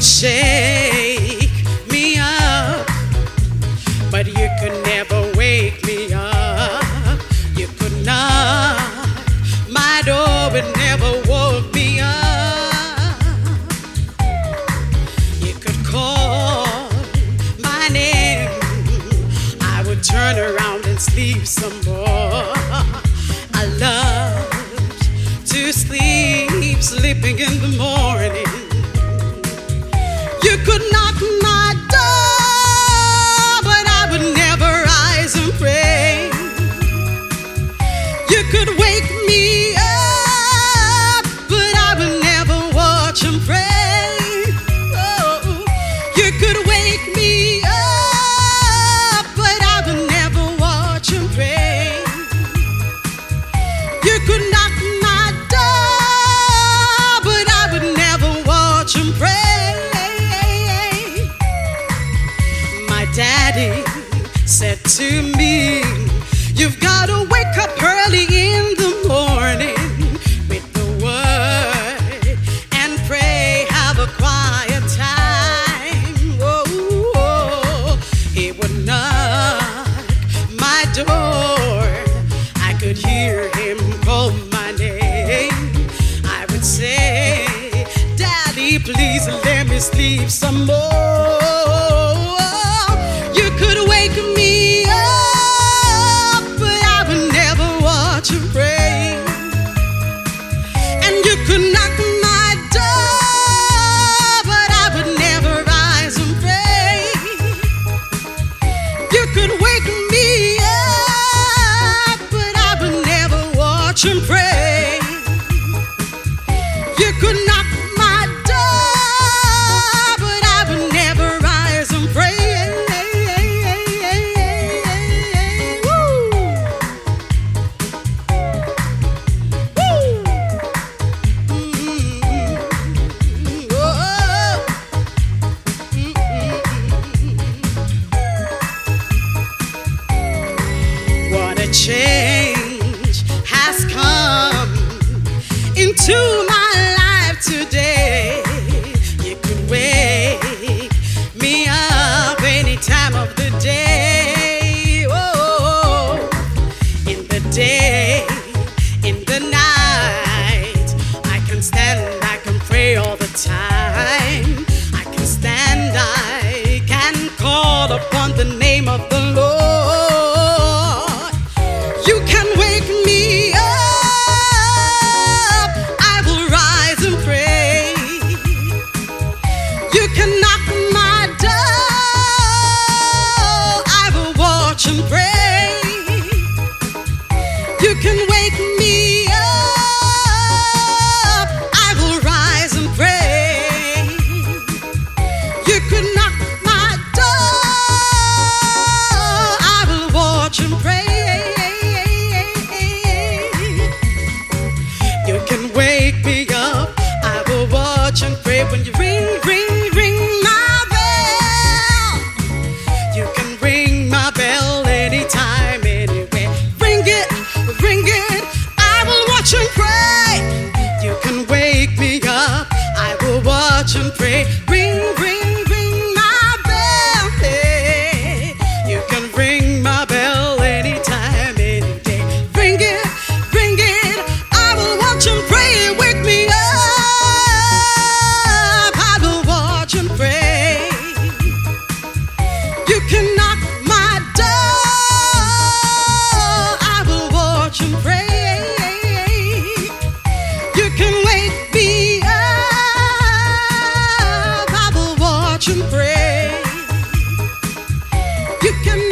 could shake me up, but you could never wake me up. You could knock my door, but never woke me up. You could call my name, I would turn around and sleep some daddy said to me, You've got to wake up early in the morning with the word and pray. Have a quiet time. Oh, he would knock my door. I could hear him call my name. I would say, Daddy, please let me sleep some more. Could knock my door, but I would never rise and pray. You could wake change has come into my life today. You could wake me up any time of the day. Oh, in the day, in the night, I can stand, I can pray all the time. I can stand, I can call upon the Watch and pray. Ring, ring. You can